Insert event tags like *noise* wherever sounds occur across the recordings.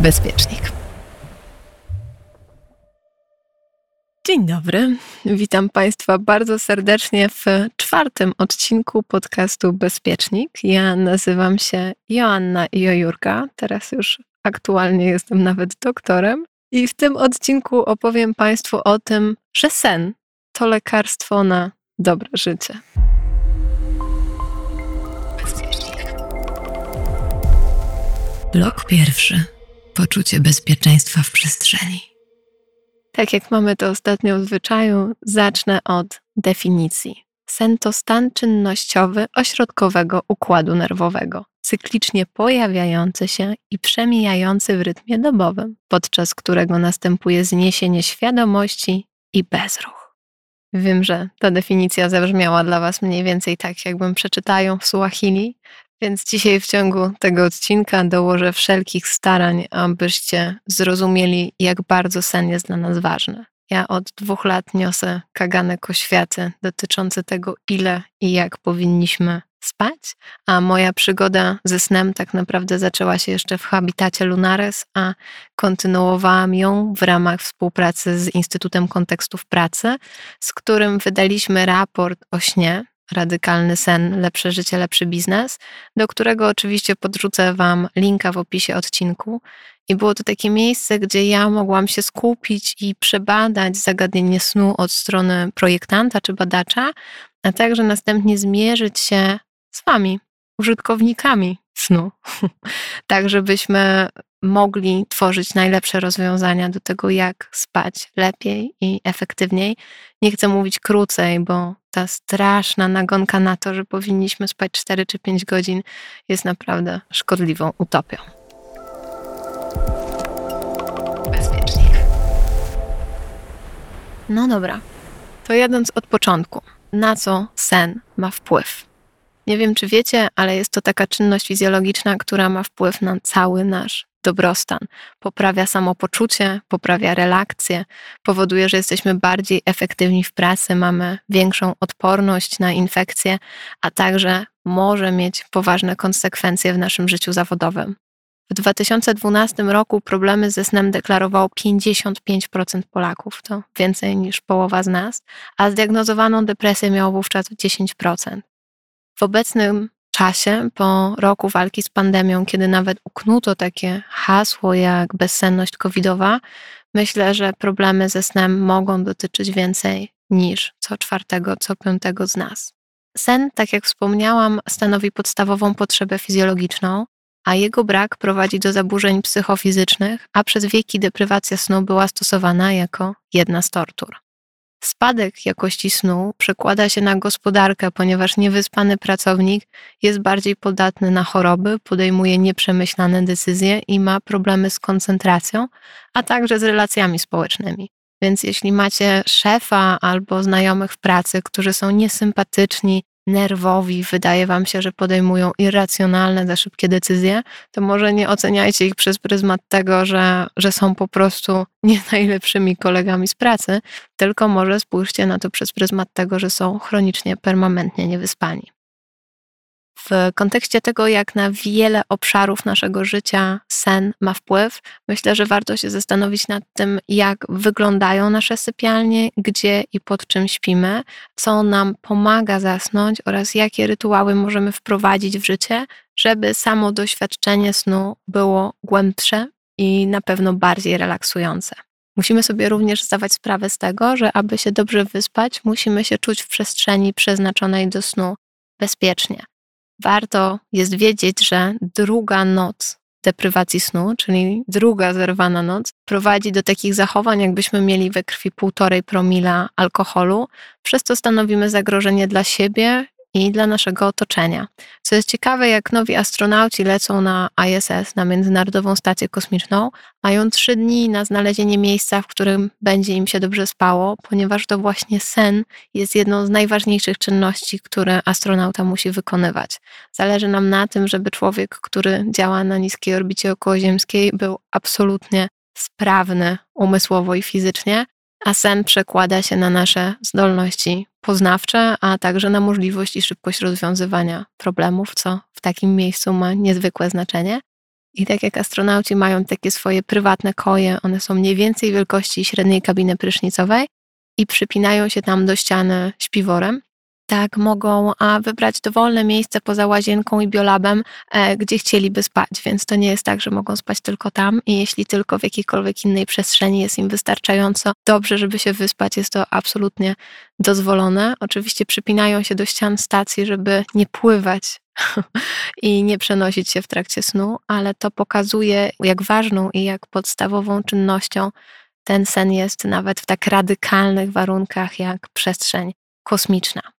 Bezpiecznik. Dzień dobry. Witam Państwa bardzo serdecznie w czwartym odcinku podcastu Bezpiecznik. Ja nazywam się Joanna Jojurka. Teraz już aktualnie jestem nawet doktorem. I w tym odcinku opowiem Państwu o tym, że sen to lekarstwo na dobre życie. Blok pierwszy. Poczucie bezpieczeństwa w przestrzeni. Tak jak mamy to ostatnio w zwyczaju, zacznę od definicji. Sen to stan czynnościowy ośrodkowego układu nerwowego, cyklicznie pojawiający się i przemijający w rytmie dobowym, podczas którego następuje zniesienie świadomości i bezruch. Wiem, że ta definicja zabrzmiała dla Was mniej więcej tak, jakbym przeczytała ją w Suahili, więc dzisiaj w ciągu tego odcinka dołożę wszelkich starań, abyście zrozumieli, jak bardzo sen jest dla nas ważny. Ja od dwóch lat niosę kaganek oświaty dotyczący tego, ile i jak powinniśmy spać, a moja przygoda ze snem tak naprawdę zaczęła się jeszcze w habitacie Lunares, a kontynuowałam ją w ramach współpracy z Instytutem Kontekstów Pracy, z którym wydaliśmy raport o śnie, Radykalny sen, lepsze życie, lepszy biznes, do którego oczywiście podrzucę Wam linka w opisie odcinku. I było to takie miejsce, gdzie ja mogłam się skupić i przebadać zagadnienie snu od strony projektanta czy badacza, a także następnie zmierzyć się z Wami, użytkownikami snu, *laughs* tak żebyśmy mogli tworzyć najlepsze rozwiązania do tego, jak spać lepiej i efektywniej. Nie chcę mówić krócej, bo ta straszna nagonka na to, że powinniśmy spać 4 czy 5 godzin, jest naprawdę szkodliwą utopią. Bezpiecznik. No dobra, to jadąc od początku, na co sen ma wpływ? Nie wiem, czy wiecie, ale jest to taka czynność fizjologiczna, która ma wpływ na cały nasz dobrostan. Poprawia samopoczucie, poprawia relakcję, powoduje, że jesteśmy bardziej efektywni w pracy, mamy większą odporność na infekcje, a także może mieć poważne konsekwencje w naszym życiu zawodowym. W 2012 roku problemy ze snem deklarowało 55% Polaków, to więcej niż połowa z nas, a zdiagnozowaną depresję miało wówczas 10%. W obecnym czasie, po roku walki z pandemią, kiedy nawet uknuto takie hasło jak bezsenność covidowa, myślę, że problemy ze snem mogą dotyczyć więcej niż co czwartego, co piątego z nas. Sen, tak jak wspomniałam, stanowi podstawową potrzebę fizjologiczną, a jego brak prowadzi do zaburzeń psychofizycznych, a przez wieki deprywacja snu była stosowana jako jedna z tortur. Spadek jakości snu przekłada się na gospodarkę, ponieważ niewyspany pracownik jest bardziej podatny na choroby, podejmuje nieprzemyślane decyzje i ma problemy z koncentracją, a także z relacjami społecznymi. Więc jeśli macie szefa albo znajomych w pracy, którzy są niesympatyczni, nerwowi, wydaje wam się, że podejmują irracjonalne, za szybkie decyzje, to może nie oceniajcie ich przez pryzmat tego, że, że są po prostu nie *laughs* najlepszymi kolegami z pracy, tylko może spójrzcie na to przez pryzmat tego, że są chronicznie, permanentnie niewyspani w kontekście tego, jak na wiele obszarów naszego życia sen ma wpływ, myślę, że warto się zastanowić nad tym, jak wyglądają nasze sypialnie, gdzie i pod czym śpimy, co nam pomaga zasnąć oraz jakie rytuały możemy wprowadzić w życie, żeby samo doświadczenie snu było głębsze i na pewno bardziej relaksujące. Musimy sobie również zdawać sprawę z tego, że aby się dobrze wyspać, musimy się czuć w przestrzeni przeznaczonej do snu bezpiecznie warto jest wiedzieć, że druga noc deprywacji snu, czyli druga zerwana noc, prowadzi do takich zachowań, jakbyśmy mieli we krwi półtorej promila alkoholu, przez to stanowimy zagrożenie dla siebie i dla naszego otoczenia. Co jest ciekawe, jak nowi astronauci lecą na ISS, na Międzynarodową Stację Kosmiczną, mają trzy dni na znalezienie miejsca, w którym będzie im się dobrze spało, ponieważ to właśnie sen jest jedną z najważniejszych czynności, które astronauta musi wykonywać. Zależy nam na tym, żeby człowiek, który działa na niskiej orbicie okołoziemskiej, był absolutnie sprawny umysłowo i fizycznie, a sen przekłada się na nasze zdolności poznawcze, a także na możliwość i szybkość rozwiązywania problemów, co w takim miejscu ma niezwykłe znaczenie. I tak jak astronauci mają takie swoje prywatne koje, one są mniej więcej wielkości średniej kabiny prysznicowej i przypinają się tam do ściany śpiworem, tak mogą wybrać dowolne miejsce poza łazienką i biolabem, e, gdzie chcieliby spać, więc to nie jest tak, że mogą spać tylko tam i jeśli tylko w jakiejkolwiek innej przestrzeni jest im wystarczająco dobrze, żeby się wyspać, jest to absolutnie dozwolone. Oczywiście przypinają się do ścian stacji, żeby nie pływać *laughs* i nie przenosić się w trakcie snu, ale to pokazuje, jak ważną i jak podstawową czynnością ten sen jest nawet w tak radykalnych warunkach jak przestrzeń kosmiczna.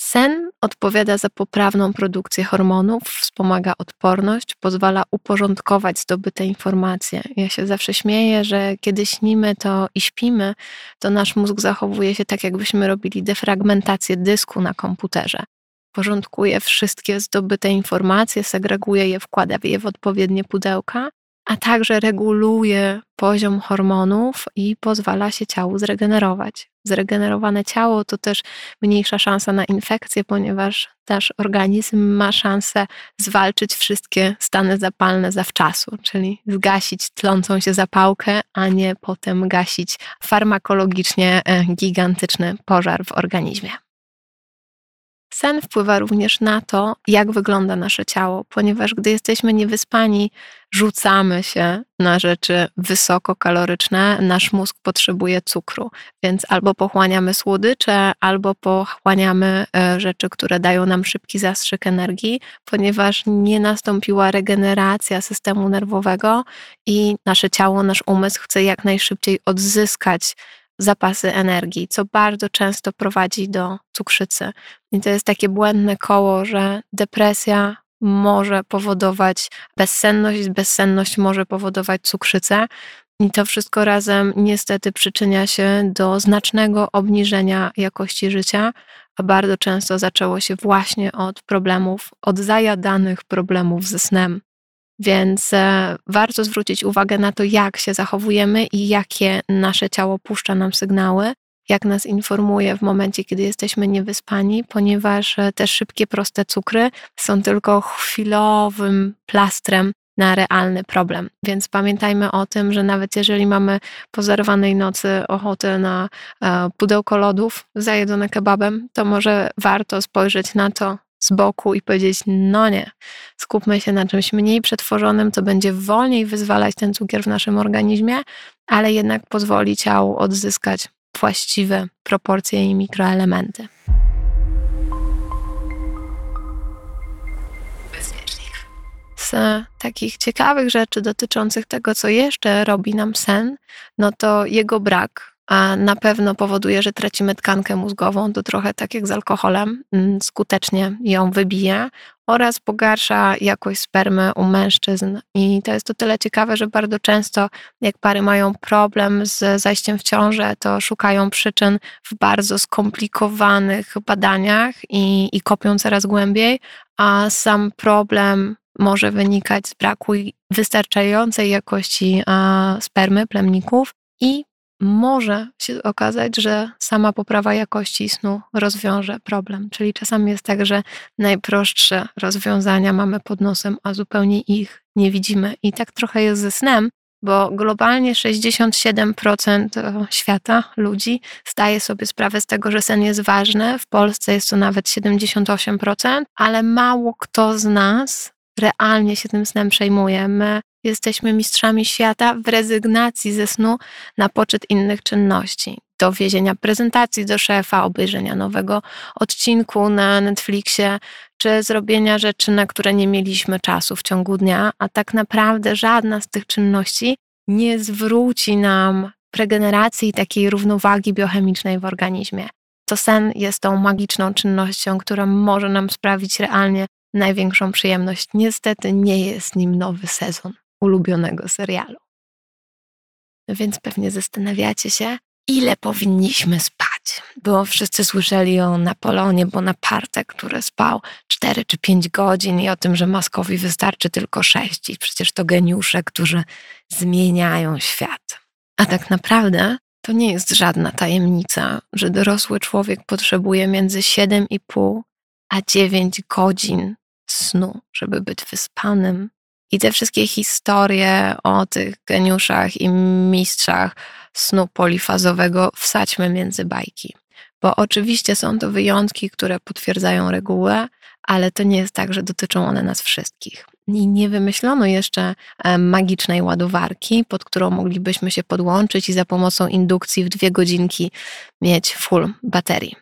Sen odpowiada za poprawną produkcję hormonów, wspomaga odporność, pozwala uporządkować zdobyte informacje. Ja się zawsze śmieję, że kiedy śnimy to i śpimy, to nasz mózg zachowuje się tak, jakbyśmy robili defragmentację dysku na komputerze. Porządkuje wszystkie zdobyte informacje, segreguje je, wkłada je w odpowiednie pudełka a także reguluje poziom hormonów i pozwala się ciału zregenerować. Zregenerowane ciało to też mniejsza szansa na infekcję, ponieważ nasz organizm ma szansę zwalczyć wszystkie stany zapalne zawczasu, czyli zgasić tlącą się zapałkę, a nie potem gasić farmakologicznie e, gigantyczny pożar w organizmie. Sen wpływa również na to, jak wygląda nasze ciało, ponieważ gdy jesteśmy niewyspani, rzucamy się na rzeczy wysokokaloryczne, nasz mózg potrzebuje cukru, więc albo pochłaniamy słodycze, albo pochłaniamy e, rzeczy, które dają nam szybki zastrzyk energii, ponieważ nie nastąpiła regeneracja systemu nerwowego i nasze ciało, nasz umysł chce jak najszybciej odzyskać zapasy energii, co bardzo często prowadzi do cukrzycy. I to jest takie błędne koło, że depresja może powodować bezsenność, bezsenność może powodować cukrzycę. I to wszystko razem niestety przyczynia się do znacznego obniżenia jakości życia, a bardzo często zaczęło się właśnie od problemów, od zajadanych problemów ze snem. Więc e, warto zwrócić uwagę na to, jak się zachowujemy i jakie nasze ciało puszcza nam sygnały, jak nas informuje w momencie, kiedy jesteśmy niewyspani, ponieważ e, te szybkie, proste cukry są tylko chwilowym plastrem na realny problem. Więc pamiętajmy o tym, że nawet jeżeli mamy po zerwanej nocy ochotę na e, pudełko lodów zajedzone kebabem, to może warto spojrzeć na to, z boku i powiedzieć: No nie, skupmy się na czymś mniej przetworzonym, co będzie wolniej wyzwalać ten cukier w naszym organizmie, ale jednak pozwoli ciału odzyskać właściwe proporcje i mikroelementy. Z takich ciekawych rzeczy dotyczących tego, co jeszcze robi nam sen, no to jego brak a na pewno powoduje, że tracimy tkankę mózgową, to trochę tak jak z alkoholem, mm, skutecznie ją wybija oraz pogarsza jakość spermy u mężczyzn. I to jest to tyle ciekawe, że bardzo często, jak pary mają problem z zajściem w ciążę, to szukają przyczyn w bardzo skomplikowanych badaniach i, i kopią coraz głębiej, a sam problem może wynikać z braku wystarczającej jakości spermy, plemników i może się okazać, że sama poprawa jakości snu rozwiąże problem. Czyli czasami jest tak, że najprostsze rozwiązania mamy pod nosem, a zupełnie ich nie widzimy. I tak trochę jest ze snem, bo globalnie 67% e, świata, ludzi, zdaje sobie sprawę z tego, że sen jest ważny. W Polsce jest to nawet 78%, ale mało kto z nas realnie się tym snem przejmuje. My jesteśmy mistrzami świata w rezygnacji ze snu na poczet innych czynności. Do wiezienia prezentacji do szefa, obejrzenia nowego odcinku na Netflixie, czy zrobienia rzeczy, na które nie mieliśmy czasu w ciągu dnia, a tak naprawdę żadna z tych czynności nie zwróci nam regeneracji takiej równowagi biochemicznej w organizmie. To sen jest tą magiczną czynnością, która może nam sprawić realnie największą przyjemność. Niestety nie jest nim nowy sezon ulubionego serialu. No więc pewnie zastanawiacie się, ile powinniśmy spać. Bo wszyscy słyszeli o Napoleonie Bonaparte, który spał 4 czy 5 godzin i o tym, że Maskowi wystarczy tylko 6 i przecież to geniusze, którzy zmieniają świat. A tak naprawdę to nie jest żadna tajemnica, że dorosły człowiek potrzebuje między 7,5 a 9 godzin snu, żeby być wyspanym I te wszystkie historie o tych geniuszach i mistrzach snu polifazowego wsadźmy między bajki. Bo oczywiście są to wyjątki, które potwierdzają regułę, ale to nie jest tak, że dotyczą one nas wszystkich. I nie wymyślono jeszcze e, magicznej ładowarki, pod którą moglibyśmy się podłączyć i za pomocą indukcji w dwie godzinki mieć full baterii.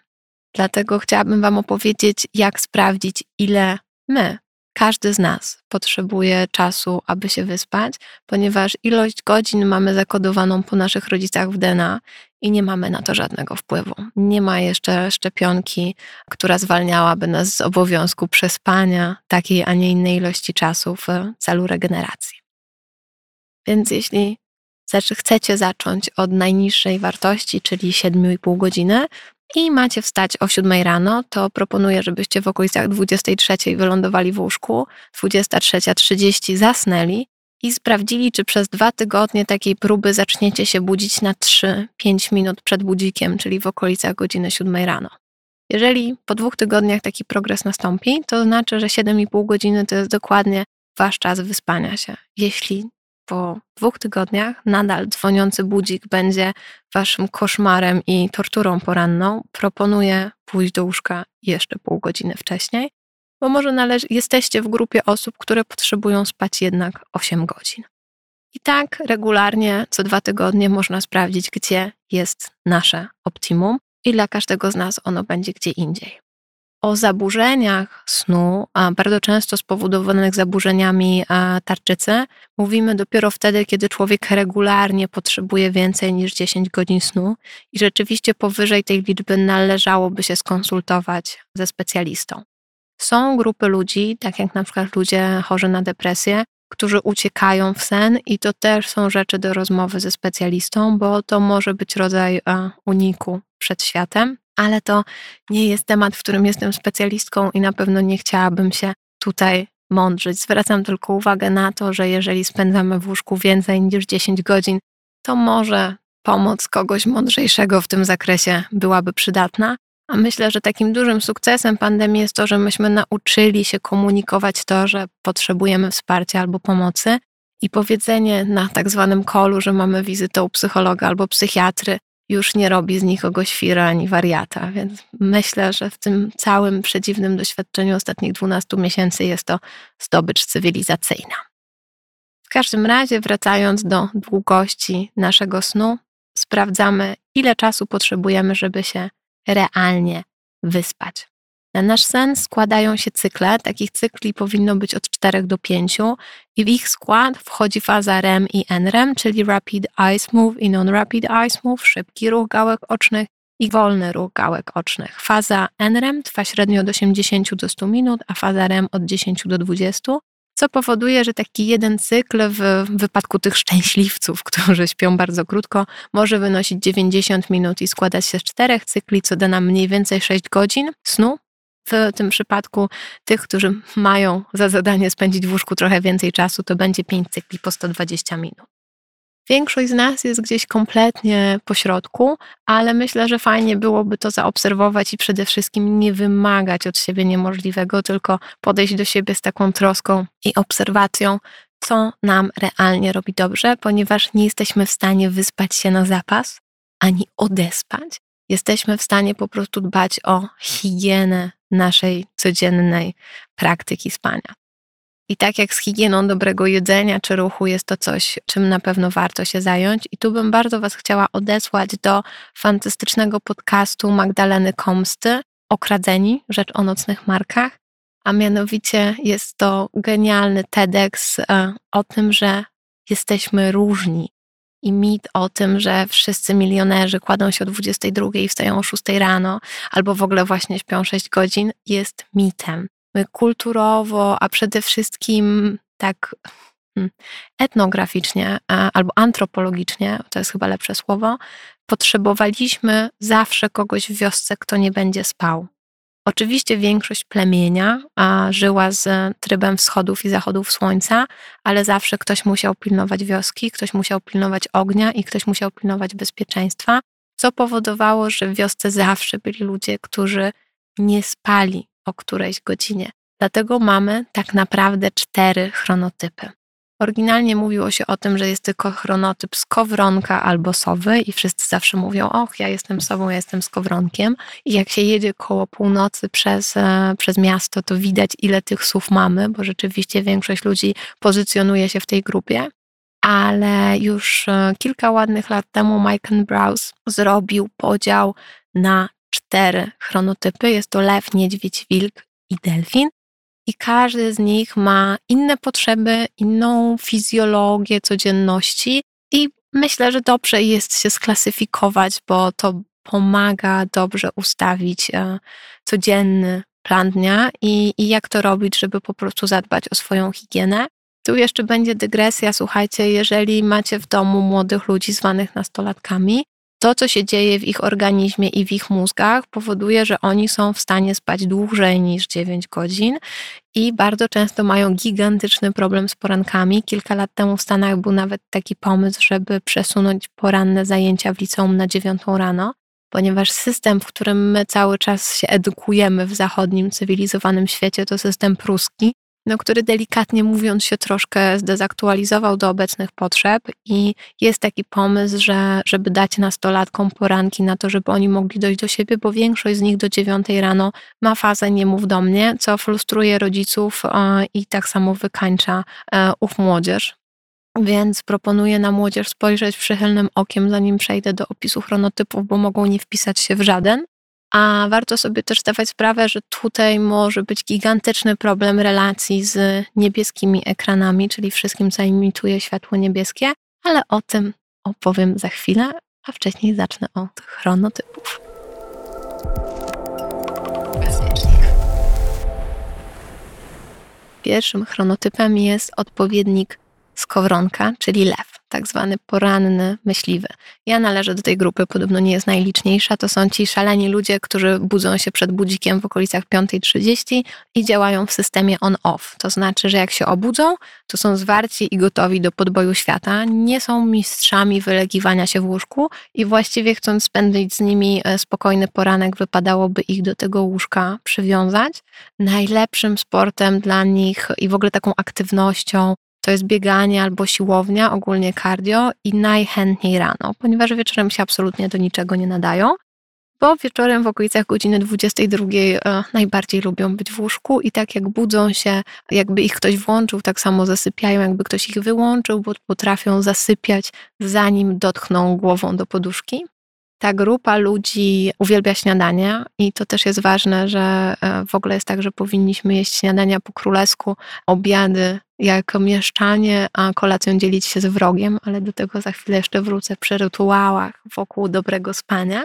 Dlatego chciałabym Wam opowiedzieć, jak sprawdzić, ile my, każdy z nas, potrzebuje czasu, aby się wyspać, ponieważ ilość godzin mamy zakodowaną po naszych rodzicach w DNA i nie mamy na to żadnego wpływu. Nie ma jeszcze szczepionki, która zwalniałaby nas z obowiązku przespania takiej, a nie innej ilości czasu w celu regeneracji. Więc jeśli chcecie zacząć od najniższej wartości, czyli 7,5 godziny, i macie wstać o 7 rano, to proponuję, żebyście w okolicach 23 wylądowali w łóżku, 23.30 zasnęli i sprawdzili, czy przez dwa tygodnie takiej próby zaczniecie się budzić na 3-5 minut przed budzikiem, czyli w okolicach godziny 7 rano. Jeżeli po dwóch tygodniach taki progres nastąpi, to znaczy, że 7,5 godziny to jest dokładnie wasz czas wyspania się. Jeśli po dwóch tygodniach nadal dzwoniący budzik będzie waszym koszmarem i torturą poranną, proponuję pójść do łóżka jeszcze pół godziny wcześniej, bo może należy, jesteście w grupie osób, które potrzebują spać jednak 8 godzin. I tak regularnie co dwa tygodnie można sprawdzić, gdzie jest nasze optimum i dla każdego z nas ono będzie gdzie indziej. O zaburzeniach snu, a bardzo często spowodowanych zaburzeniami tarczycy, mówimy dopiero wtedy, kiedy człowiek regularnie potrzebuje więcej niż 10 godzin snu i rzeczywiście powyżej tej liczby należałoby się skonsultować ze specjalistą. Są grupy ludzi, tak jak na przykład ludzie chorzy na depresję, którzy uciekają w sen, i to też są rzeczy do rozmowy ze specjalistą, bo to może być rodzaj uniku przed światem ale to nie jest temat, w którym jestem specjalistką i na pewno nie chciałabym się tutaj mądrzyć. Zwracam tylko uwagę na to, że jeżeli spędzamy w łóżku więcej niż 10 godzin, to może pomoc kogoś mądrzejszego w tym zakresie byłaby przydatna. A myślę, że takim dużym sukcesem pandemii jest to, że myśmy nauczyli się komunikować to, że potrzebujemy wsparcia albo pomocy. I powiedzenie na tak zwanym kolu, że mamy wizytę u psychologa albo psychiatry, już nie robi z nikogo świra ani wariata. Więc myślę, że w tym całym przedziwnym doświadczeniu ostatnich 12 miesięcy jest to zdobycz cywilizacyjna. W każdym razie, wracając do długości naszego snu, sprawdzamy, ile czasu potrzebujemy, żeby się realnie wyspać. Na nasz sen składają się cykle. Takich cykli powinno być od 4 do 5 i w ich skład wchodzi faza REM i NREM, czyli Rapid Eye Move i Non-Rapid Eye Move, szybki ruch gałek ocznych i wolny ruch gałek ocznych. Faza NREM trwa średnio od 80 do 100 minut, a faza REM od 10 do 20 co powoduje, że taki jeden cykl w wypadku tych szczęśliwców, *laughs* którzy śpią bardzo krótko, może wynosić 90 minut i składać się z czterech cykli, co da nam mniej więcej 6 godzin snu w tym przypadku tych, którzy mają za zadanie spędzić w łóżku trochę więcej czasu, to będzie 5 cykli po 120 minut. Większość z nas jest gdzieś kompletnie po środku, ale myślę, że fajnie byłoby to zaobserwować i przede wszystkim nie wymagać od siebie niemożliwego, tylko podejść do siebie z taką troską i obserwacją, co nam realnie robi dobrze, ponieważ nie jesteśmy w stanie wyspać się na zapas ani odespać. Jesteśmy w stanie po prostu dbać o higienę naszej codziennej praktyki spania. I tak jak z higieną dobrego jedzenia czy ruchu jest to coś, czym na pewno warto się zająć. I tu bym bardzo Was chciała odesłać do fantastycznego podcastu Magdaleny Komsty Okradzeni, rzecz o nocnych markach. A mianowicie jest to genialny TEDx e, o tym, że jesteśmy różni, i mit o tym, że wszyscy milionerzy kładą się o 22 i wstają o 6 rano, albo w ogóle właśnie śpią 6 godzin, jest mitem. My kulturowo, a przede wszystkim tak hmm, etnograficznie albo antropologicznie, to jest chyba lepsze słowo, potrzebowaliśmy zawsze kogoś w wiosce, kto nie będzie spał. Oczywiście większość plemienia a, żyła z trybem wschodów i zachodów słońca, ale zawsze ktoś musiał pilnować wioski, ktoś musiał pilnować ognia i ktoś musiał pilnować bezpieczeństwa, co powodowało, że w wiosce zawsze byli ludzie, którzy nie spali o którejś godzinie. Dlatego mamy tak naprawdę cztery chronotypy. Oryginalnie mówiło się o tym, że jest tylko chronotyp skowronka albo sowy i wszyscy zawsze mówią, och, ja jestem sową, ja jestem skowronkiem. I jak się jedzie koło północy przez, e, przez miasto, to widać, ile tych słów mamy, bo rzeczywiście większość ludzi pozycjonuje się w tej grupie. Ale już e, kilka ładnych lat temu Mike Browse zrobił podział na cztery chronotypy. Jest to lew, niedźwiedź, wilk i delfin i każdy z nich ma inne potrzeby, inną fizjologię codzienności i myślę, że dobrze jest się sklasyfikować, bo to pomaga dobrze ustawić e, codzienny plan dnia i, i jak to robić, żeby po prostu zadbać o swoją higienę. Tu jeszcze będzie dygresja, słuchajcie, jeżeli macie w domu młodych ludzi zwanych nastolatkami, to, co się dzieje w ich organizmie i w ich mózgach, powoduje, że oni są w stanie spać dłużej niż 9 godzin i bardzo często mają gigantyczny problem z porankami. Kilka lat temu w Stanach był nawet taki pomysł, żeby przesunąć poranne zajęcia w liceum na 9 rano, ponieważ system, w którym my cały czas się edukujemy w zachodnim, cywilizowanym świecie, to system pruski, no, który delikatnie mówiąc się troszkę zdezaktualizował do obecnych potrzeb i jest taki pomysł, że żeby dać nastolatkom poranki na to, żeby oni mogli dojść do siebie, bo większość z nich do dziewiątej rano ma fazę nie mów do mnie, co frustruje rodziców i tak samo wykańcza e, ów młodzież. Więc proponuję na młodzież spojrzeć przychylnym okiem, zanim przejdę do opisu chronotypów, bo mogą nie wpisać się w żaden. A warto sobie też zdawać sprawę, że tutaj może być gigantyczny problem relacji z niebieskimi ekranami, czyli wszystkim, co imituje światło niebieskie, ale o tym opowiem za chwilę, a wcześniej zacznę od chronotypów. Pierwszym chronotypem jest odpowiednik skowronka, czyli lew tak zwany poranny myśliwy. Ja należę do tej grupy, podobno nie jest najliczniejsza. To są ci szaleni ludzie, którzy budzą się przed budzikiem w okolicach 5.30 i działają w systemie on-off. To znaczy, że jak się obudzą, to są zwarci i gotowi do podboju świata. Nie są mistrzami wylegiwania się w łóżku i właściwie chcąc spędzić z nimi e, spokojny poranek, wypadałoby ich do tego łóżka przywiązać. Najlepszym sportem dla nich i w ogóle taką aktywnością to jest bieganie albo siłownia, ogólnie cardio i najchętniej rano, ponieważ wieczorem się absolutnie do niczego nie nadają, bo wieczorem w okolicach godziny 22 e, najbardziej lubią być w łóżku i tak jak budzą się, jakby ich ktoś włączył, tak samo zasypiają, jakby ktoś ich wyłączył, bo potrafią zasypiać zanim dotkną głową do poduszki. Ta grupa ludzi uwielbia śniadania i to też jest ważne, że e, w ogóle jest tak, że powinniśmy jeść śniadania po królesku, obiady jak mieszczanie, a kolacją dzielić się z wrogiem, ale do tego za chwilę jeszcze wrócę przy rytuałach wokół dobrego spania.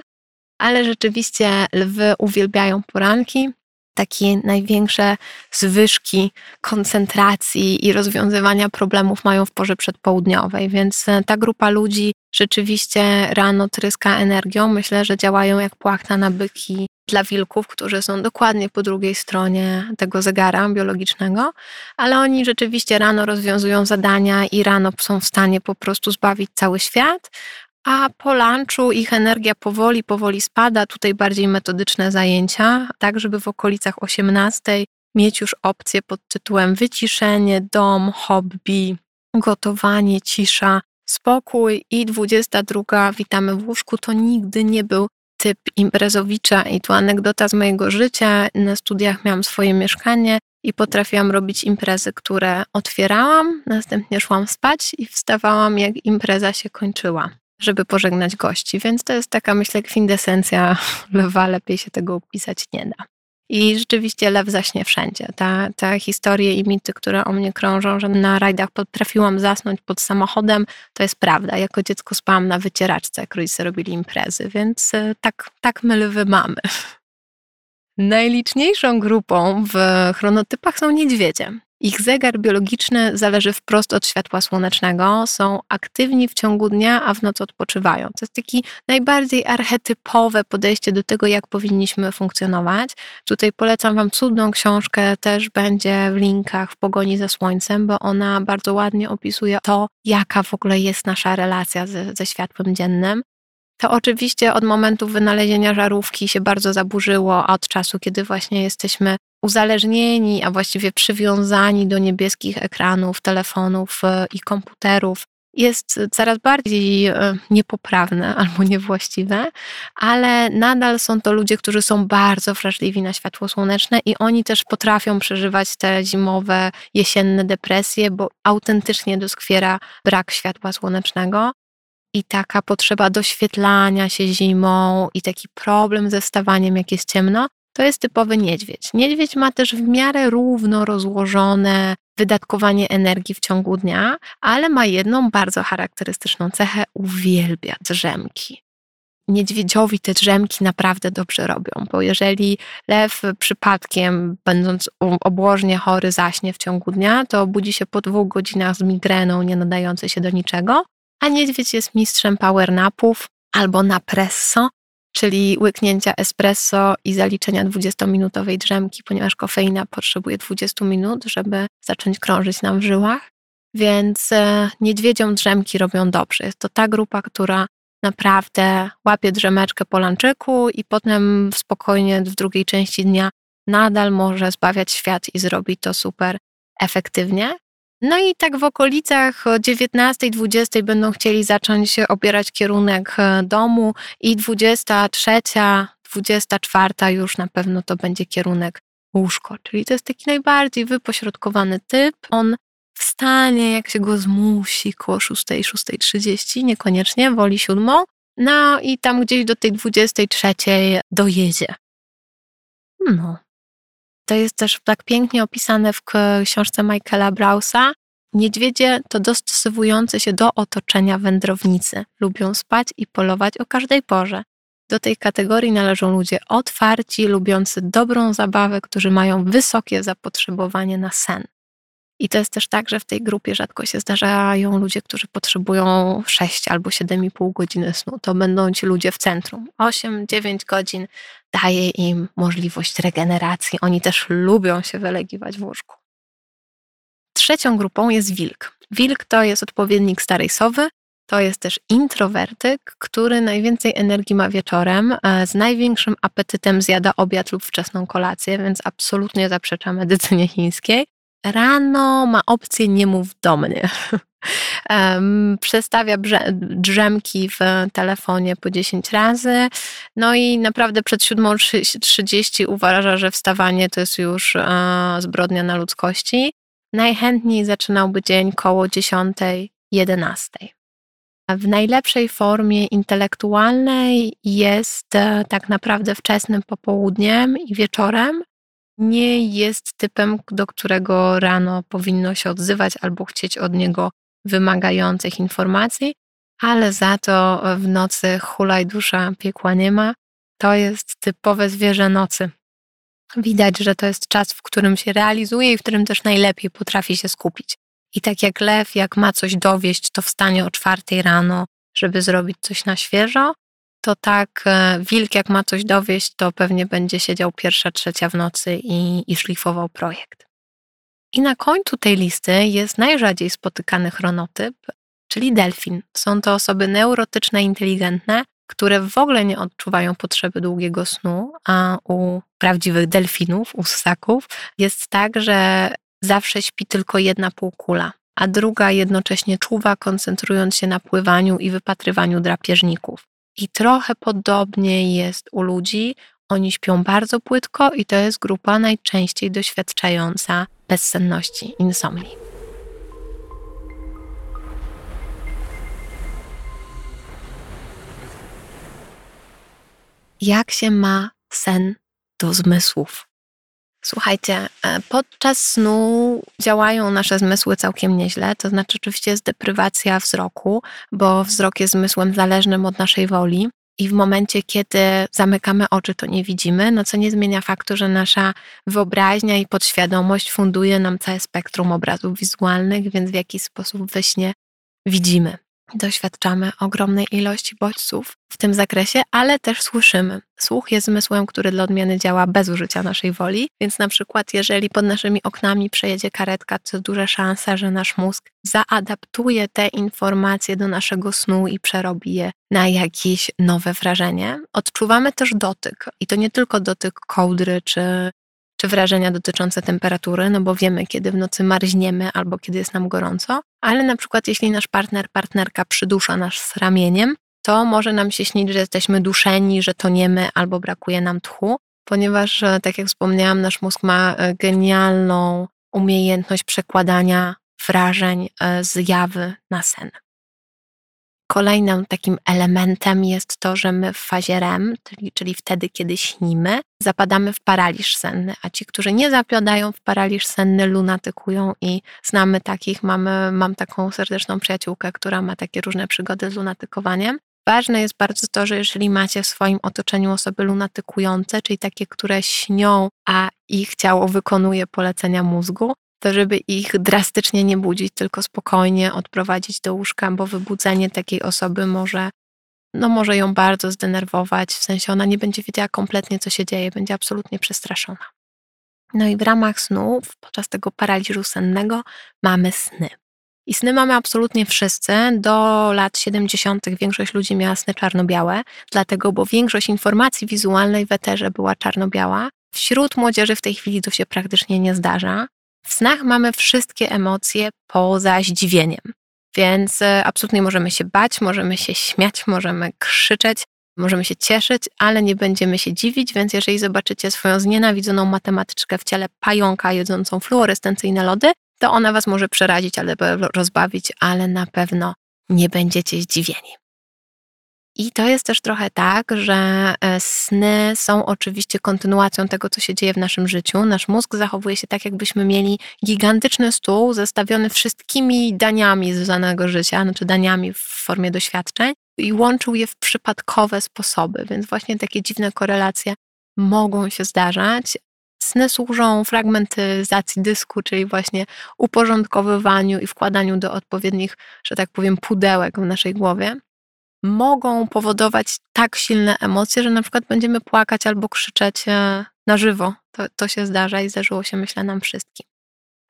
Ale rzeczywiście lwy uwielbiają poranki, takie największe zwyżki koncentracji i rozwiązywania problemów mają w porze przedpołudniowej, więc e, ta grupa ludzi rzeczywiście rano tryska energią. Myślę, że działają jak płachta na byki dla wilków, którzy są dokładnie po drugiej stronie tego zegara biologicznego, ale oni rzeczywiście rano rozwiązują zadania i rano są w stanie po prostu zbawić cały świat, a po lunchu ich energia powoli, powoli spada. Tutaj bardziej metodyczne zajęcia, tak żeby w okolicach 18 mieć już opcję pod tytułem wyciszenie, dom, hobby, gotowanie, cisza, spokój. I 22 witamy w łóżku. To nigdy nie był typ imprezowicza. I tu anegdota z mojego życia. Na studiach miałam swoje mieszkanie i potrafiłam robić imprezy, które otwierałam, następnie szłam spać i wstawałam jak impreza się kończyła żeby pożegnać gości. Więc to jest taka, myślę, kwintesencja *laughs* lewa, lepiej się tego opisać nie da. I rzeczywiście lew zaśnie wszędzie. Ta, ta historie i mity, które o mnie krążą, że na rajdach potrafiłam zasnąć pod samochodem, to jest prawda. Jako dziecko spałam na wycieraczce, jak rodzice robili imprezy, więc e, tak, tak my lwy mamy. *laughs* Najliczniejszą grupą w chronotypach są niedźwiedzie. Ich zegar biologiczny zależy wprost od światła słonecznego, są aktywni w ciągu dnia, a w nocy odpoczywają. To jest taki najbardziej archetypowe podejście do tego, jak powinniśmy funkcjonować. Tutaj polecam Wam cudną książkę, też będzie w linkach w Pogoni za Słońcem, bo ona bardzo ładnie opisuje to, jaka w ogóle jest nasza relacja ze, ze światłem dziennym. To oczywiście od momentu wynalezienia żarówki się bardzo zaburzyło, a od czasu, kiedy właśnie jesteśmy uzależnieni, a właściwie przywiązani do niebieskich ekranów, telefonów e, i komputerów, jest coraz bardziej e, niepoprawne *laughs* albo niewłaściwe, ale nadal są to ludzie, którzy są bardzo wrażliwi na światło słoneczne i oni też potrafią przeżywać te zimowe, jesienne depresje, bo autentycznie doskwiera brak światła słonecznego. I taka potrzeba doświetlania się zimą i taki problem ze wstawaniem, jak jest ciemno, to jest typowy niedźwiedź. Niedźwiedź ma też w miarę równo rozłożone wydatkowanie energii w ciągu dnia, ale ma jedną bardzo charakterystyczną cechę uwielbia drzemki. Niedźwiedziowi te drzemki naprawdę dobrze robią, bo jeżeli lew przypadkiem, będąc obłożnie chory, zaśnie w ciągu dnia, to budzi się po dwóch godzinach z migreną, nie nadającej się do niczego, a niedźwiedź jest mistrzem power napów albo napresso, czyli łyknięcia espresso i zaliczenia 20-minutowej drzemki, ponieważ kofeina potrzebuje 20 minut, żeby zacząć krążyć nam w żyłach. Więc e, niedźwiedziom drzemki robią dobrze. Jest to ta grupa, która naprawdę łapie drzemeczkę po lanczyku i potem spokojnie w drugiej części dnia nadal może zbawiać świat i zrobi to super efektywnie. No i tak w okolicach 19-20 będą chcieli zacząć obierać kierunek e, domu i 23, 24 już na pewno to będzie kierunek łóżko. Czyli to jest taki najbardziej wypośrodkowany typ. On wstanie, jak się go zmusi, koło 6, 6.30, niekoniecznie, woli siódmą. No i tam gdzieś do tej 23 dojedzie. No, to jest też tak pięknie opisane w książce Michaela Brausa. Niedźwiedzie to dostosowujące się do otoczenia wędrownicy. Lubią spać i polować o każdej porze. Do tej kategorii należą ludzie otwarci, lubiący dobrą zabawę, którzy mają wysokie zapotrzebowanie na sen. I to jest też tak, że w tej grupie rzadko się zdarzają ludzie, którzy potrzebują 6 albo 7,5 godziny snu. To będą ci ludzie w centrum. 8-9 godzin daje im możliwość regeneracji. Oni też lubią się wylegiwać w łóżku. Trzecią grupą jest wilk. Wilk to jest odpowiednik starej sowy. To jest też introwertyk, który najwięcej energii ma wieczorem, z największym apetytem zjada obiad lub wczesną kolację, więc absolutnie zaprzecza medycynie chińskiej. Rano ma opcję nie mów do mnie. *laughs* Przestawia drzemki w telefonie po 10 razy. No i naprawdę przed 7.30 uważa, że wstawanie to jest już e, zbrodnia na ludzkości. Najchętniej zaczynałby dzień koło 10.11. W najlepszej formie intelektualnej jest e, tak naprawdę wczesnym popołudniem i wieczorem, nie jest typem, do którego rano powinno się odzywać albo chcieć od niego wymagających informacji, ale za to w nocy hulaj dusza, piekła nie ma. To jest typowe zwierzę nocy. Widać, że to jest czas, w którym się realizuje i w którym też najlepiej potrafi się skupić. I tak jak lew, jak ma coś dowieść, to wstanie o czwartej rano, żeby zrobić coś na świeżo, to tak e, wilk jak ma coś dowieść, to pewnie będzie siedział pierwsza, trzecia w nocy i, i szlifował projekt. I na końcu tej listy jest najrzadziej spotykany chronotyp, czyli delfin. Są to osoby neurotyczne, inteligentne, które w ogóle nie odczuwają potrzeby długiego snu, a u prawdziwych delfinów, u ssaków jest tak, że zawsze śpi tylko jedna półkula, a druga jednocześnie czuwa, koncentrując się na pływaniu i wypatrywaniu drapieżników. I trochę podobnie jest u ludzi. Oni śpią bardzo płytko i to jest grupa najczęściej doświadczająca bezsenności, insomni. Jak się ma sen do zmysłów? Słuchajcie, e, podczas snu działają nasze zmysły całkiem nieźle, to znaczy oczywiście jest deprywacja wzroku, bo wzrok jest zmysłem zależnym od naszej woli. I w momencie, kiedy zamykamy oczy, to nie widzimy, no co nie zmienia faktu, że nasza wyobraźnia i podświadomość funduje nam całe spektrum obrazów wizualnych, więc w jakiś sposób we śnie widzimy doświadczamy ogromnej ilości bodźców w tym zakresie, ale też słyszymy. Słuch jest zmysłem, który dla odmiany działa bez użycia naszej woli, więc na przykład jeżeli pod naszymi oknami przejedzie karetka, to duża szansa, że nasz mózg zaadaptuje te informacje do naszego snu i przerobi je na jakieś nowe wrażenie. Odczuwamy też dotyk i to nie tylko dotyk kołdry czy czy wrażenia dotyczące temperatury, no bo wiemy, kiedy w nocy marzniemy albo kiedy jest nam gorąco, ale na przykład jeśli nasz partner, partnerka przydusza nas ramieniem, to może nam się śnić, że jesteśmy duszeni, że toniemy albo brakuje nam tchu, ponieważ, e, tak jak wspomniałam, nasz mózg ma e, genialną umiejętność przekładania wrażeń e, z jawy na sen. Kolejnym takim elementem jest to, że my w fazie REM, czyli, czyli wtedy, kiedy śnimy, zapadamy w paraliż senny, a ci, którzy nie zapadają w paraliż senny, lunatykują i znamy takich, mamy, mam taką serdeczną przyjaciółkę, która ma takie różne przygody z lunatykowaniem. Ważne jest bardzo to, że jeżeli macie w swoim otoczeniu osoby lunatykujące, czyli takie, które śnią, a ich ciało wykonuje polecenia mózgu, to żeby ich drastycznie nie budzić, tylko spokojnie odprowadzić do łóżka, bo wybudzenie takiej osoby może, no może ją bardzo zdenerwować, w sensie ona nie będzie wiedziała kompletnie, co się dzieje, będzie absolutnie przestraszona. No i w ramach snów, podczas tego paraliżu sennego, mamy sny. I sny mamy absolutnie wszyscy. Do lat 70. większość ludzi miała sny czarno-białe, dlatego, bo większość informacji wizualnej w eterze była czarno-biała. Wśród młodzieży w tej chwili to się praktycznie nie zdarza. W snach mamy wszystkie emocje poza zdziwieniem, więc e, absolutnie możemy się bać, możemy się śmiać, możemy krzyczeć, możemy się cieszyć, ale nie będziemy się dziwić, więc jeżeli zobaczycie swoją znienawidzoną matematyczkę w ciele pająka jedzącą fluorescencyjne lody, to ona was może przerazić albo rozbawić, ale na pewno nie będziecie zdziwieni. I to jest też trochę tak, że e, sny są oczywiście kontynuacją tego, co się dzieje w naszym życiu. Nasz mózg zachowuje się tak, jakbyśmy mieli gigantyczny stół zestawiony wszystkimi daniami z danego życia, znaczy daniami w formie doświadczeń i łączył je w przypadkowe sposoby, więc właśnie takie dziwne korelacje mogą się zdarzać. Sny służą fragmentyzacji dysku, czyli właśnie uporządkowywaniu i wkładaniu do odpowiednich, że tak powiem, pudełek w naszej głowie mogą powodować tak silne emocje, że na przykład będziemy płakać albo krzyczeć e, na żywo. To, to się zdarza i zdarzyło się, myślę, nam wszystkim.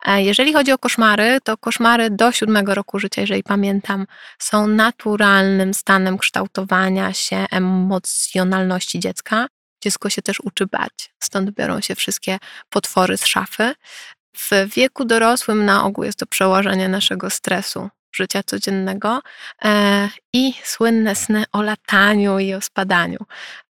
Jeżeli chodzi o koszmary, to koszmary do siódmego roku życia, jeżeli pamiętam, są naturalnym stanem kształtowania się emocjonalności dziecka. Dziecko się też uczy bać, stąd biorą się wszystkie potwory z szafy. W wieku dorosłym na ogół jest to przełożenie naszego stresu życia codziennego e, i słynne sny o lataniu i o spadaniu.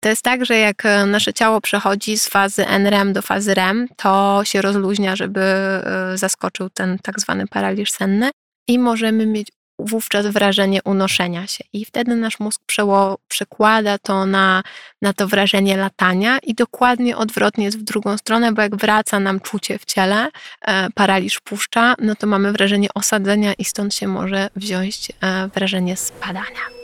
To jest tak, że jak e, nasze ciało przechodzi z fazy NREM do fazy REM, to się rozluźnia, żeby e, zaskoczył ten tak zwany paraliż senny i możemy mieć wówczas wrażenie unoszenia się. I wtedy nasz mózg przeło, przekłada to na, na to wrażenie latania i dokładnie odwrotnie jest w drugą stronę, bo jak wraca nam czucie w ciele, e, paraliż puszcza, no to mamy wrażenie osadzenia i stąd się może wziąć e, wrażenie spadania.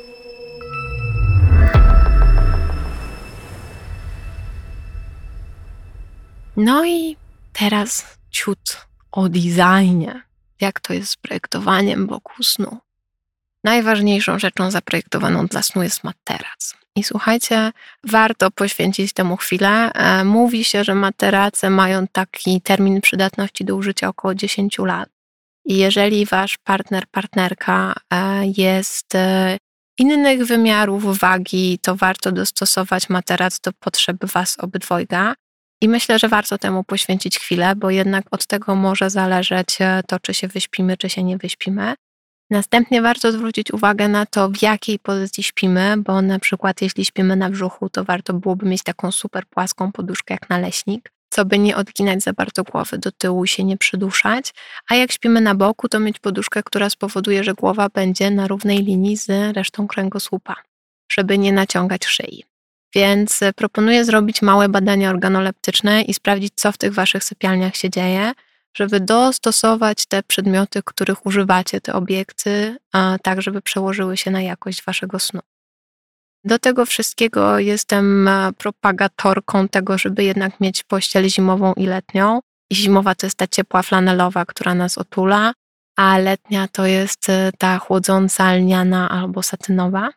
No i teraz ciut o designie. Jak to jest z projektowaniem wokół snu? najważniejszą rzeczą zaprojektowaną dla snu jest materac. I słuchajcie, warto poświęcić temu chwilę. E, mówi się, że materace mają taki termin przydatności do użycia około 10 lat. I jeżeli wasz partner, partnerka e, jest e, innych wymiarów wagi, to warto dostosować materac do potrzeb was obydwojga. I myślę, że warto temu poświęcić chwilę, bo jednak od tego może zależeć to, czy się wyśpimy, czy się nie wyśpimy. Następnie warto zwrócić uwagę na to, w jakiej pozycji śpimy, bo na przykład jeśli śpimy na brzuchu, to warto byłoby mieć taką super płaską poduszkę jak naleśnik, co by nie odginać za bardzo głowy do tyłu i się nie przyduszać. A jak śpimy na boku, to mieć poduszkę, która spowoduje, że głowa będzie na równej linii z resztą kręgosłupa, żeby nie naciągać szyi. Więc proponuję zrobić małe badania organoleptyczne i sprawdzić, co w tych waszych sypialniach się dzieje żeby dostosować te przedmioty, których używacie, te obiekty, tak, żeby przełożyły się na jakość waszego snu. Do tego wszystkiego jestem e, propagatorką tego, żeby jednak mieć pościel zimową i letnią. Zimowa to jest ta ciepła flanelowa, która nas otula, a letnia to jest e, ta chłodząca lniana albo satynowa.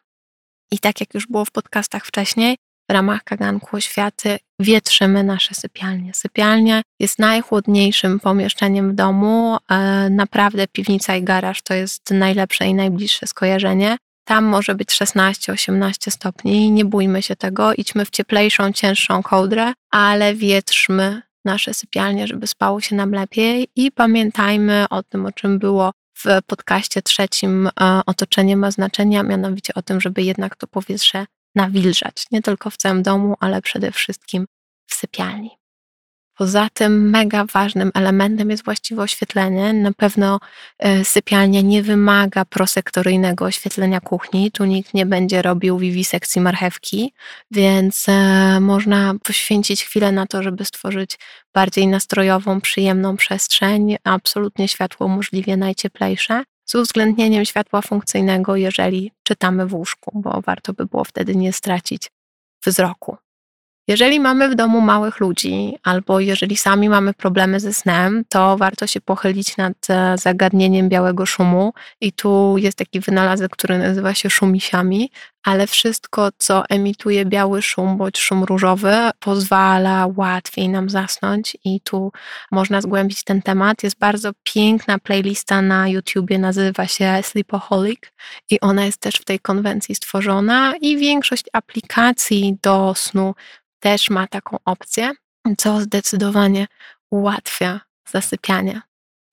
I tak jak już było w podcastach wcześniej, w ramach kaganku oświaty wietrzymy nasze sypialnie. Sypialnia jest najchłodniejszym pomieszczeniem w domu. E, naprawdę piwnica i garaż to jest najlepsze i najbliższe skojarzenie. Tam może być 16-18 stopni. Nie bójmy się tego, idźmy w cieplejszą, cięższą kołdrę, ale wietrzmy nasze sypialnie, żeby spało się nam lepiej i pamiętajmy o tym, o czym było w podcaście trzecim e, otoczenie ma znaczenie, mianowicie o tym, żeby jednak to powietrze nawilżać, nie tylko w całym domu, ale przede wszystkim w sypialni. Poza tym mega ważnym elementem jest właściwe oświetlenie. Na pewno e, sypialnia nie wymaga prosektoryjnego oświetlenia kuchni. Tu nikt nie będzie robił wiwisekcji marchewki, więc e, można poświęcić chwilę na to, żeby stworzyć bardziej nastrojową, przyjemną przestrzeń. Absolutnie światło możliwie najcieplejsze z uwzględnieniem światła funkcyjnego, jeżeli czytamy w łóżku, bo warto by było wtedy nie stracić wzroku. Jeżeli mamy w domu małych ludzi, albo jeżeli sami mamy problemy ze snem, to warto się pochylić nad e, zagadnieniem białego szumu. I tu jest taki wynalazek, który nazywa się szumisiami, ale wszystko, co emituje biały szum bądź szum różowy, pozwala łatwiej nam zasnąć. I tu można zgłębić ten temat. Jest bardzo piękna playlista na YouTubie, nazywa się Sleepoholic, i ona jest też w tej konwencji stworzona. I większość aplikacji do snu też ma taką opcję, co zdecydowanie ułatwia zasypianie.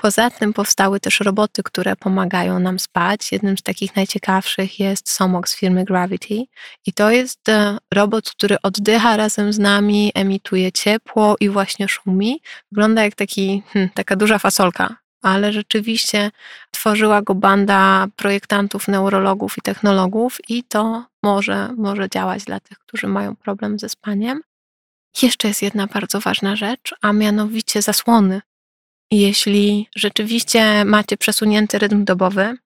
Poza tym powstały też roboty, które pomagają nam spać. Jednym z takich najciekawszych jest Somok z firmy Gravity. I to jest e, robot, który oddycha razem z nami, emituje ciepło i właśnie szumi. Wygląda jak taki, hmm, taka duża fasolka, ale rzeczywiście tworzyła go banda projektantów, neurologów i technologów, i to może, może działać dla tych, którzy mają problem ze spaniem. Jeszcze jest jedna bardzo ważna rzecz, a mianowicie zasłony. Jeśli rzeczywiście macie przesunięty rytm dobowy,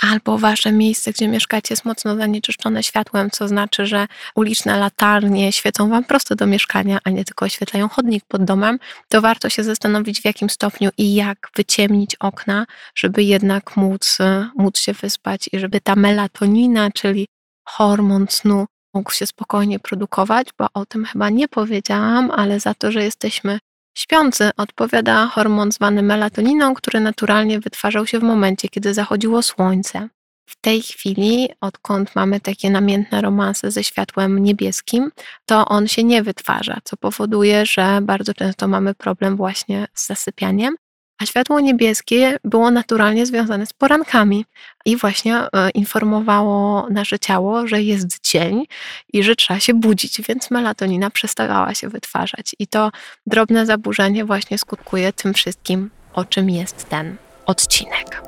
albo wasze miejsce, gdzie mieszkacie, jest mocno zanieczyszczone światłem, co znaczy, że uliczne latarnie świecą wam prosto do mieszkania, a nie tylko oświetlają chodnik pod domem, to warto się zastanowić, w jakim stopniu i jak wyciemnić okna, żeby jednak móc, móc się wyspać i żeby ta melatonina, czyli hormon snu, mógł się spokojnie produkować, bo o tym chyba nie powiedziałam, ale za to, że jesteśmy śpiący, odpowiada hormon zwany melatoniną, który naturalnie wytwarzał się w momencie, kiedy zachodziło słońce. W tej chwili, odkąd mamy takie namiętne romanse ze światłem niebieskim, to on się nie wytwarza, co powoduje, że bardzo często mamy problem właśnie z zasypianiem. A światło niebieskie było naturalnie związane z porankami i właśnie e, informowało nasze ciało, że jest dzień i że trzeba się budzić, więc melatonina przestawała się wytwarzać. I to drobne zaburzenie właśnie skutkuje tym wszystkim, o czym jest ten odcinek.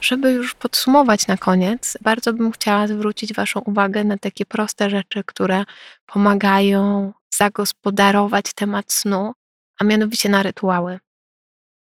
Żeby już podsumować na koniec, bardzo bym chciała zwrócić Waszą uwagę na takie proste rzeczy, które pomagają zagospodarować temat snu, a mianowicie na rytuały.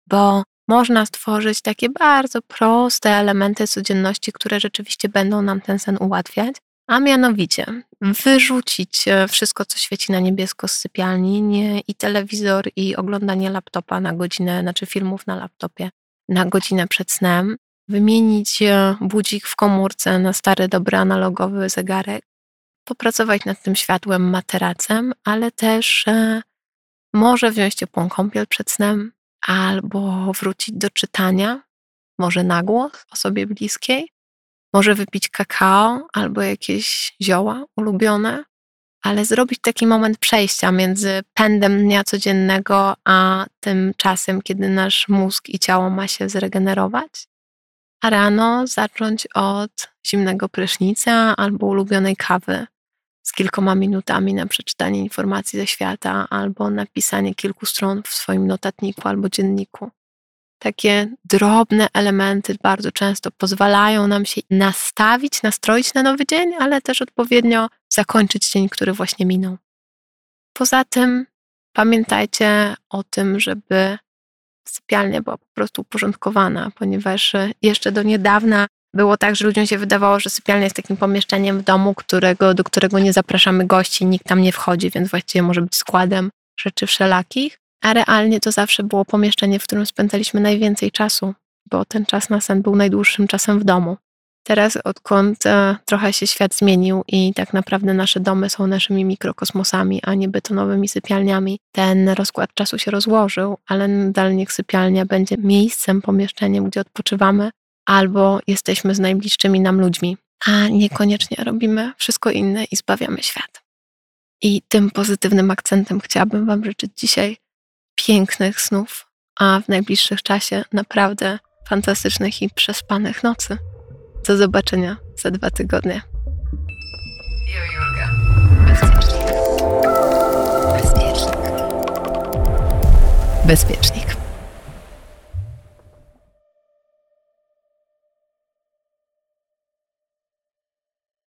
Bo można stworzyć takie bardzo proste elementy codzienności, które rzeczywiście będą nam ten sen ułatwiać, a mianowicie wyrzucić e, wszystko, co świeci na niebiesko z sypialni, nie i telewizor, i oglądanie laptopa na godzinę, znaczy filmów na laptopie na godzinę przed snem, wymienić e, budzik w komórce na stary, dobry analogowy zegarek, popracować nad tym światłem materacem, ale też e, może wziąć ciepłą kąpiel przed snem albo wrócić do czytania, może na głos osobie bliskiej, może wypić kakao albo jakieś zioła ulubione, ale zrobić taki moment przejścia między pędem dnia codziennego a tym czasem, kiedy nasz mózg i ciało ma się zregenerować. A rano zacząć od zimnego prysznica albo ulubionej kawy z kilkoma minutami na przeczytanie informacji ze świata albo napisanie kilku stron w swoim notatniku albo dzienniku. Takie drobne elementy bardzo często pozwalają nam się nastawić, nastroić na nowy dzień, ale też odpowiednio zakończyć dzień, który właśnie minął. Poza tym pamiętajcie o tym, żeby sypialnia była po prostu uporządkowana, ponieważ jeszcze do niedawna było tak, że ludziom się wydawało, że sypialnia jest takim pomieszczeniem w domu, którego, do którego nie zapraszamy gości, nikt tam nie wchodzi, więc właściwie może być składem rzeczy wszelakich. A realnie to zawsze było pomieszczenie, w którym spędzaliśmy najwięcej czasu, bo ten czas na sen był najdłuższym czasem w domu. Teraz, odkąd e, trochę się świat zmienił i tak naprawdę nasze domy są naszymi mikrokosmosami, a nie betonowymi sypialniami, ten rozkład czasu się rozłożył, ale nadal niech sypialnia będzie miejscem, pomieszczeniem, gdzie odpoczywamy, albo jesteśmy z najbliższymi nam ludźmi, a niekoniecznie robimy wszystko inne i zbawiamy świat. I tym pozytywnym akcentem chciałabym Wam życzyć dzisiaj pięknych snów, a w najbliższych czasie naprawdę fantastycznych i przespanych nocy. Do zobaczenia za dwa tygodnie. Jo, Jurga. Bezpiecznik. Bezpiecznik. Bezpiecznik.